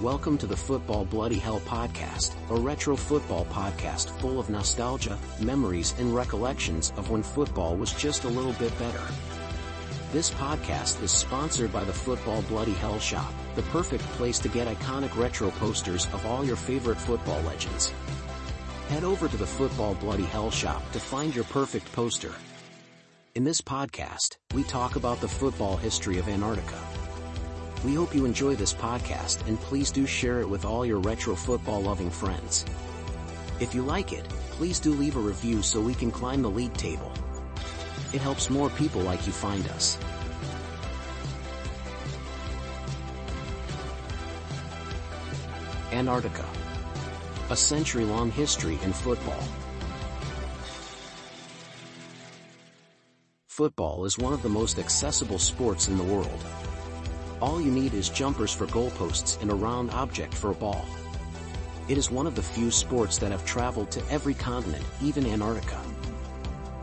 Welcome to the Football Bloody Hell podcast, a retro football podcast full of nostalgia, memories, and recollections of when football was just a little bit better. This podcast is sponsored by the Football Bloody Hell Shop, the perfect place to get iconic retro posters of all your favorite football legends. Head over to the Football Bloody Hell Shop to find your perfect poster. In this podcast, we talk about the football history of Antarctica. We hope you enjoy this podcast and please do share it with all your retro football loving friends. If you like it, please do leave a review so we can climb the league table. It helps more people like you find us. Antarctica. A century-long history in football. Football is one of the most accessible sports in the world. All you need is jumpers for goalposts and a round object for a ball. It is one of the few sports that have traveled to every continent, even Antarctica.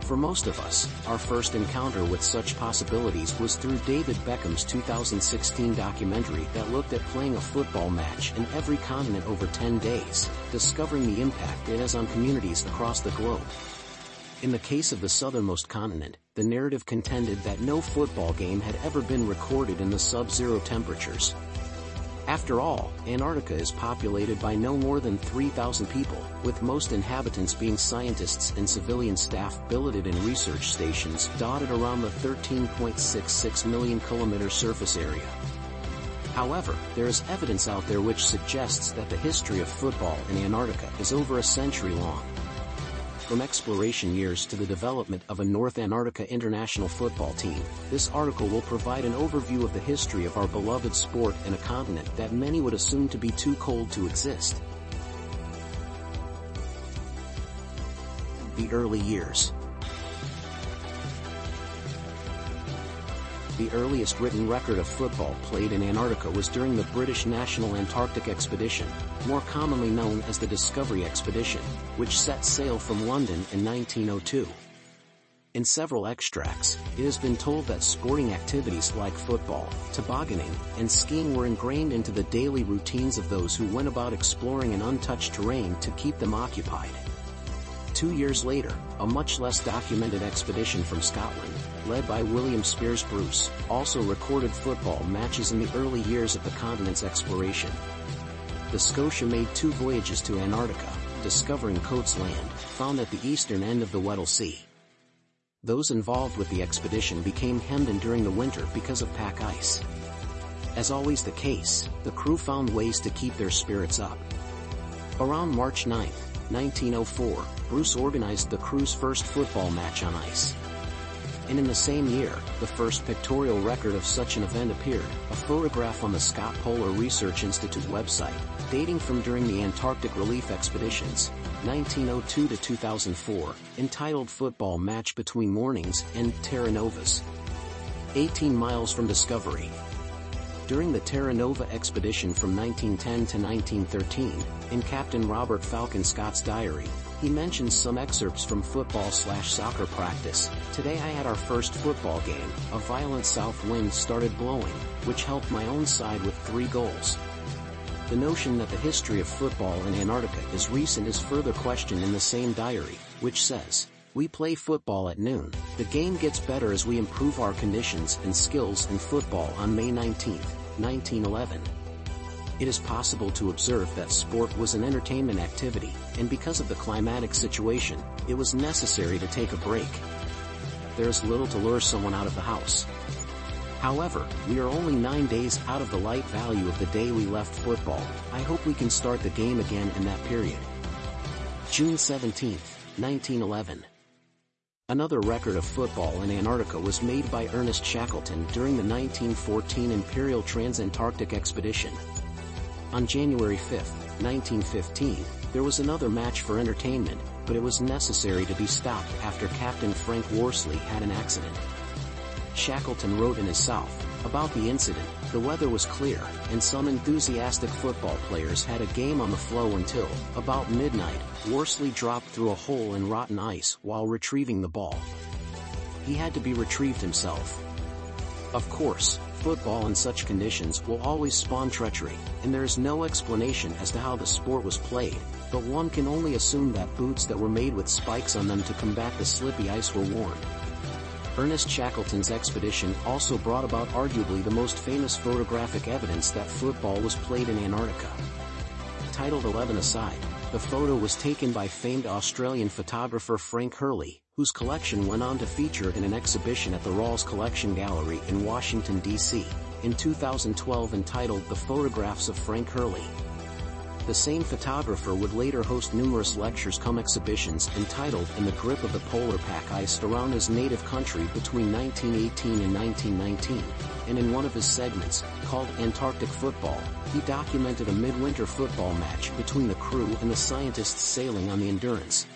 For most of us, our first encounter with such possibilities was through David Beckham's 2016 documentary that looked at playing a football match in every continent over 10 days, discovering the impact it has on communities across the globe. In the case of the southernmost continent, the narrative contended that no football game had ever been recorded in the sub-zero temperatures. After all, Antarctica is populated by no more than 3,000 people, with most inhabitants being scientists and civilian staff billeted in research stations dotted around the 13.66 million kilometer surface area. However, there is evidence out there which suggests that the history of football in Antarctica is over a century long from exploration years to the development of a North Antarctica international football team, this article will provide an overview of the history of our beloved sport in a continent that many would assume to be too cold to exist. The early years The earliest written record of football played in Antarctica was during the British National Antarctic Expedition, more commonly known as the Discovery Expedition, which set sail from London in 1902. In several extracts, it has been told that sporting activities like football, tobogganing, and skiing were ingrained into the daily routines of those who went about exploring an untouched terrain to keep them occupied. Two years later, a much less documented expedition from Scotland, led by William Speirs Bruce, also recorded football matches in the early years of the continent's exploration. The Scotia made two voyages to Antarctica, discovering Coats Land, found at the eastern end of the Weddell Sea. Those involved with the expedition became hemmed in during the winter because of pack ice. As always the case, the crew found ways to keep their spirits up. Around March 9, 1904, Bruce organized the crew's first football match on ice. And in the same year, the first pictorial record of such an event appeared, a photograph on the Scott Polar Research Institute website, dating from during the Antarctic relief expeditions, 1902 to 2004, entitled Football Match Between Mornings and Terra Novas. 18 miles from Discovery, during the Terra Nova expedition from 1910 to 1913, in Captain Robert Falcon Scott's diary, he mentions some excerpts from football slash soccer practice. Today I had our first football game, a violent south wind started blowing, which helped my own side with three goals. The notion that the history of football in Antarctica is recent is further questioned in the same diary, which says, we play football at noon. The game gets better as we improve our conditions and skills in football on May 19, 1911. It is possible to observe that sport was an entertainment activity, and because of the climatic situation, it was necessary to take a break. There is little to lure someone out of the house. However, we are only nine days out of the light value of the day we left football. I hope we can start the game again in that period. June 17, 1911. Another record of football in Antarctica was made by Ernest Shackleton during the 1914 Imperial Transantarctic Expedition. On January 5, 1915, there was another match for entertainment, but it was necessary to be stopped after Captain Frank Worsley had an accident. Shackleton wrote in his South, about the incident, the weather was clear, and some enthusiastic football players had a game on the floe until, about midnight, Worsley dropped through a hole in rotten ice while retrieving the ball. He had to be retrieved himself. Of course, football in such conditions will always spawn treachery, and there is no explanation as to how the sport was played, but one can only assume that boots that were made with spikes on them to combat the slippy ice were worn. Ernest Shackleton's expedition also brought about arguably the most famous photographic evidence that football was played in Antarctica. Titled 11 Aside, the photo was taken by famed Australian photographer Frank Hurley, whose collection went on to feature in an exhibition at the Rawls Collection Gallery in Washington, D.C., in 2012 entitled The Photographs of Frank Hurley. The same photographer would later host numerous lectures cum exhibitions entitled In the Grip of the Polar Pack Ice around his native country between 1918 and 1919, and in one of his segments, called Antarctic Football, he documented a midwinter football match between the crew and the scientists sailing on the Endurance.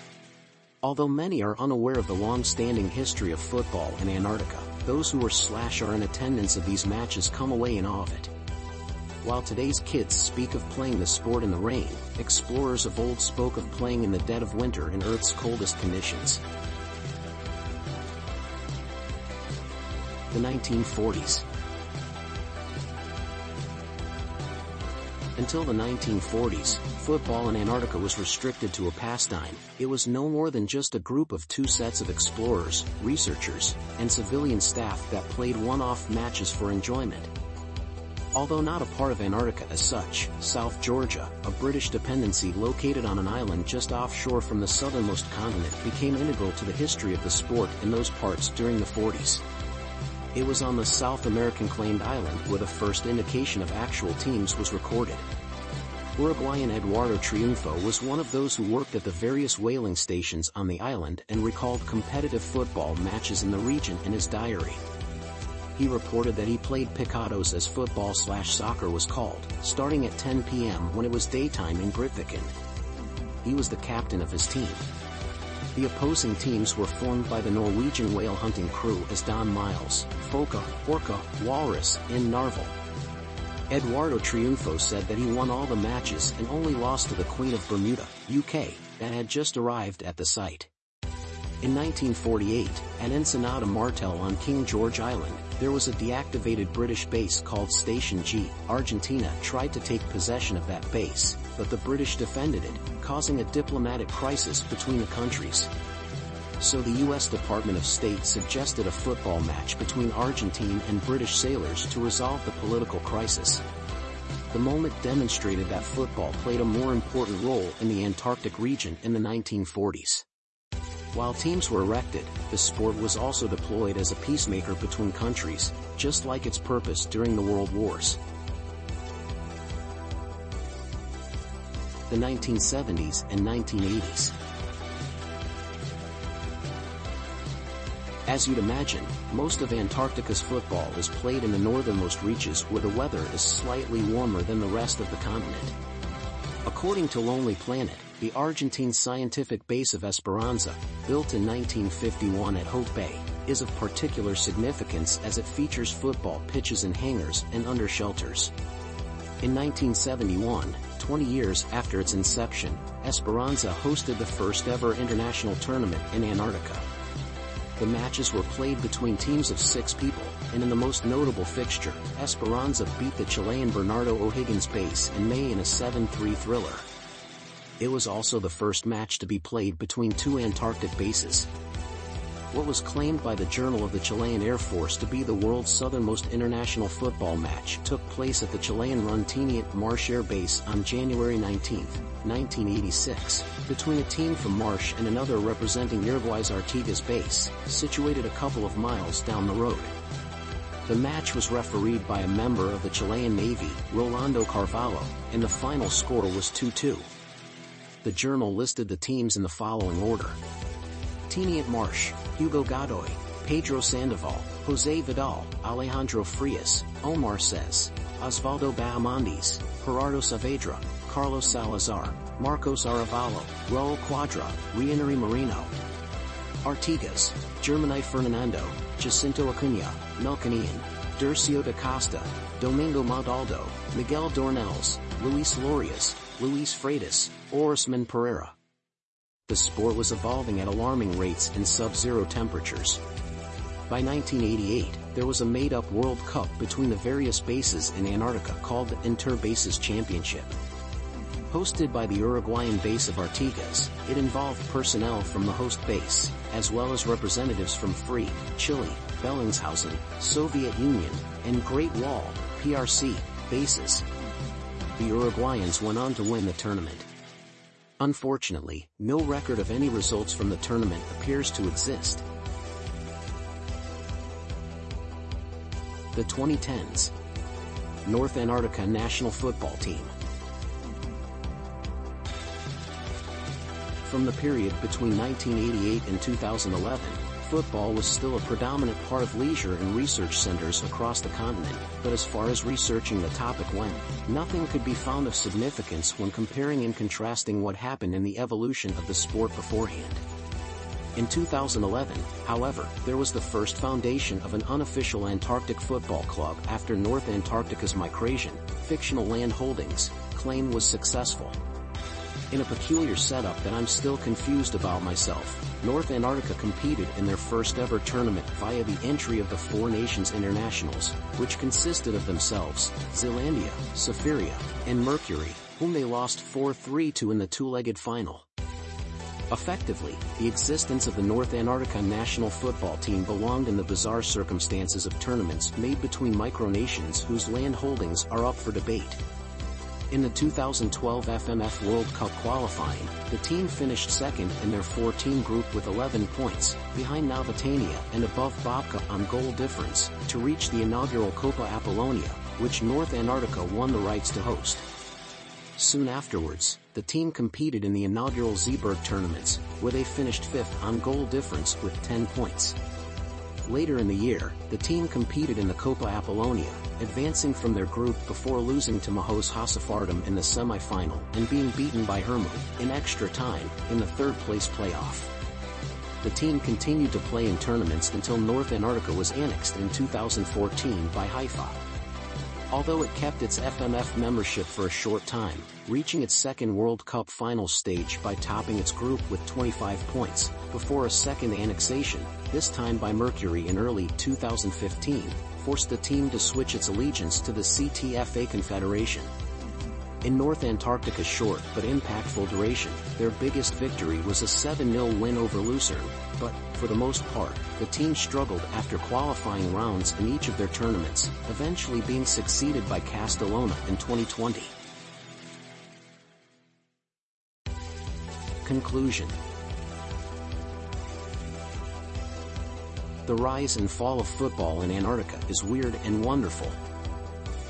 Although many are unaware of the long-standing history of football in Antarctica, those who were slash are in attendance of these matches come away in awe of it. While today's kids speak of playing the sport in the rain, explorers of old spoke of playing in the dead of winter in Earth's coldest conditions. The 1940s Until the 1940s, football in Antarctica was restricted to a pastime, it was no more than just a group of two sets of explorers, researchers, and civilian staff that played one-off matches for enjoyment. Although not a part of Antarctica as such, South Georgia, a British dependency located on an island just offshore from the southernmost continent became integral to the history of the sport in those parts during the 40s. It was on the South American claimed island where the first indication of actual teams was recorded. Uruguayan Eduardo Triunfo was one of those who worked at the various whaling stations on the island and recalled competitive football matches in the region in his diary he reported that he played picados as football slash soccer was called, starting at 10 p.m. when it was daytime in Grytviken. He was the captain of his team. The opposing teams were formed by the Norwegian whale hunting crew as Don Miles, Foca, Orca, Walrus, and Narval. Eduardo Triunfo said that he won all the matches and only lost to the Queen of Bermuda, UK, that had just arrived at the site. In 1948, at Ensenada Martel on King George Island, there was a deactivated British base called Station G. Argentina tried to take possession of that base, but the British defended it, causing a diplomatic crisis between the countries. So the U.S. Department of State suggested a football match between Argentine and British sailors to resolve the political crisis. The moment demonstrated that football played a more important role in the Antarctic region in the 1940s. While teams were erected, the sport was also deployed as a peacemaker between countries, just like its purpose during the World Wars. The 1970s and 1980s As you'd imagine, most of Antarctica's football is played in the northernmost reaches where the weather is slightly warmer than the rest of the continent. According to Lonely Planet, the Argentine scientific base of Esperanza, built in 1951 at Hope Bay, is of particular significance as it features football pitches and hangars and under shelters. In 1971, 20 years after its inception, Esperanza hosted the first ever international tournament in Antarctica. The matches were played between teams of six people, and in the most notable fixture, Esperanza beat the Chilean Bernardo O'Higgins base in May in a 7-3 thriller. It was also the first match to be played between two Antarctic bases. What was claimed by the Journal of the Chilean Air Force to be the world's southernmost international football match took place at the Chilean-run Marsh Air Base on January 19, 1986, between a team from Marsh and another representing Uruguay's Artigas base, situated a couple of miles down the road. The match was refereed by a member of the Chilean Navy, Rolando Carvalho, and the final score was 2-2 the journal listed the teams in the following order. Teniente Marsh, Hugo Godoy, Pedro Sandoval, Jose Vidal, Alejandro Frias, Omar Says, Osvaldo Bahamondes, Gerardo Saavedra, Carlos Salazar, Marcos Arevalo, Raul Cuadra, Reinari Marino, Artigas, Germani Fernando, Jacinto Acuna, Melconian, Dercio da Costa, Domingo Montaldo, Miguel Dornelles, Luis Lorias, Luis Freitas, Orisman Pereira. The sport was evolving at alarming rates in sub-zero temperatures. By 1988, there was a made-up World Cup between the various bases in Antarctica called the Inter-Bases Championship. Hosted by the Uruguayan base of Artigas, it involved personnel from the host base, as well as representatives from Free, Chile, Bellingshausen, Soviet Union, and Great Wall, PRC, bases. The Uruguayans went on to win the tournament. Unfortunately, no record of any results from the tournament appears to exist. The 2010s North Antarctica National Football Team From the period between 1988 and 2011, football was still a predominant part of leisure and research centers across the continent, but as far as researching the topic went, nothing could be found of significance when comparing and contrasting what happened in the evolution of the sport beforehand. In 2011, however, there was the first foundation of an unofficial Antarctic football club after North Antarctica's micronation, fictional land holdings, claim was successful in a peculiar setup that I'm still confused about myself. North Antarctica competed in their first ever tournament via the entry of the Four Nations Internationals, which consisted of themselves, Zealandia, Safaria, and Mercury, whom they lost 4-3 to in the two-legged final. Effectively, the existence of the North Antarctica national football team belonged in the bizarre circumstances of tournaments made between micronations whose land holdings are up for debate. In the 2012 FMF World Cup qualifying, the team finished second in their 14 group with 11 points, behind Navitania and above Babka on goal difference, to reach the inaugural Copa Apollonia, which North Antarctica won the rights to host. Soon afterwards, the team competed in the inaugural Zeeberg tournaments, where they finished fifth on goal difference with 10 points. Later in the year, the team competed in the Copa Apollonia, advancing from their group before losing to Mahos Hasafardam in the semi-final and being beaten by Hermu, in extra time, in the third place playoff. The team continued to play in tournaments until North Antarctica was annexed in 2014 by Haifa. Although it kept its FMF membership for a short time, reaching its second World Cup final stage by topping its group with 25 points, before a second annexation, this time by Mercury in early 2015, forced the team to switch its allegiance to the CTFA Confederation. In North Antarctica's short but impactful duration, their biggest victory was a 7-0 win over Lucerne, but, for the most part, the team struggled after qualifying rounds in each of their tournaments, eventually being succeeded by Castellona in 2020. Conclusion The rise and fall of football in Antarctica is weird and wonderful.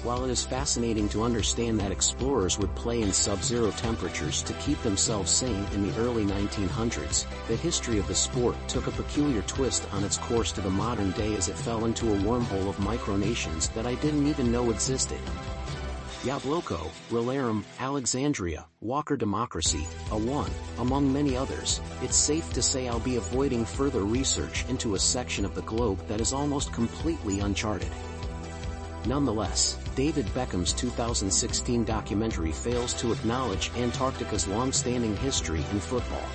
While it is fascinating to understand that explorers would play in sub-zero temperatures to keep themselves sane in the early 1900s, the history of the sport took a peculiar twist on its course to the modern day as it fell into a wormhole of micronations that I didn't even know existed. Yabloko, Rolarum, Alexandria, Walker Democracy, A1, among many others, it's safe to say I'll be avoiding further research into a section of the globe that is almost completely uncharted. Nonetheless, David Beckham's 2016 documentary fails to acknowledge Antarctica's long-standing history in football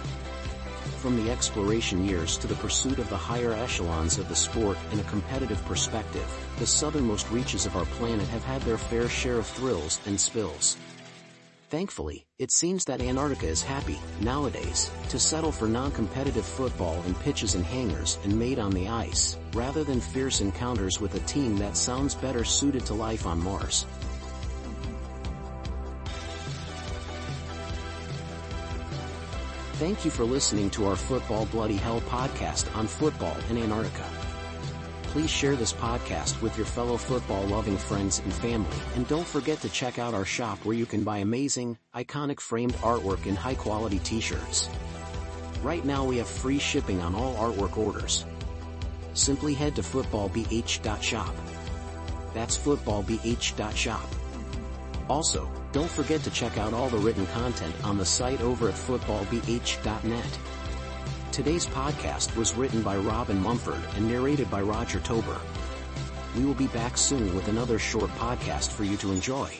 from the exploration years to the pursuit of the higher echelons of the sport in a competitive perspective, the southernmost reaches of our planet have had their fair share of thrills and spills. Thankfully, it seems that Antarctica is happy, nowadays, to settle for non-competitive football in pitches and hangars and made on the ice, rather than fierce encounters with a team that sounds better suited to life on Mars. Thank you for listening to our Football Bloody Hell podcast on football in Antarctica. Please share this podcast with your fellow football-loving friends and family, and don't forget to check out our shop where you can buy amazing, iconic framed artwork and high-quality t-shirts. Right now we have free shipping on all artwork orders. Simply head to footballbh.shop. That's footballbh.shop. Also, don't forget to check out all the written content on the site over at footballbh.net. Today's podcast was written by Robin Mumford and narrated by Roger T'Obor. We will be back soon with another short podcast for you to enjoy.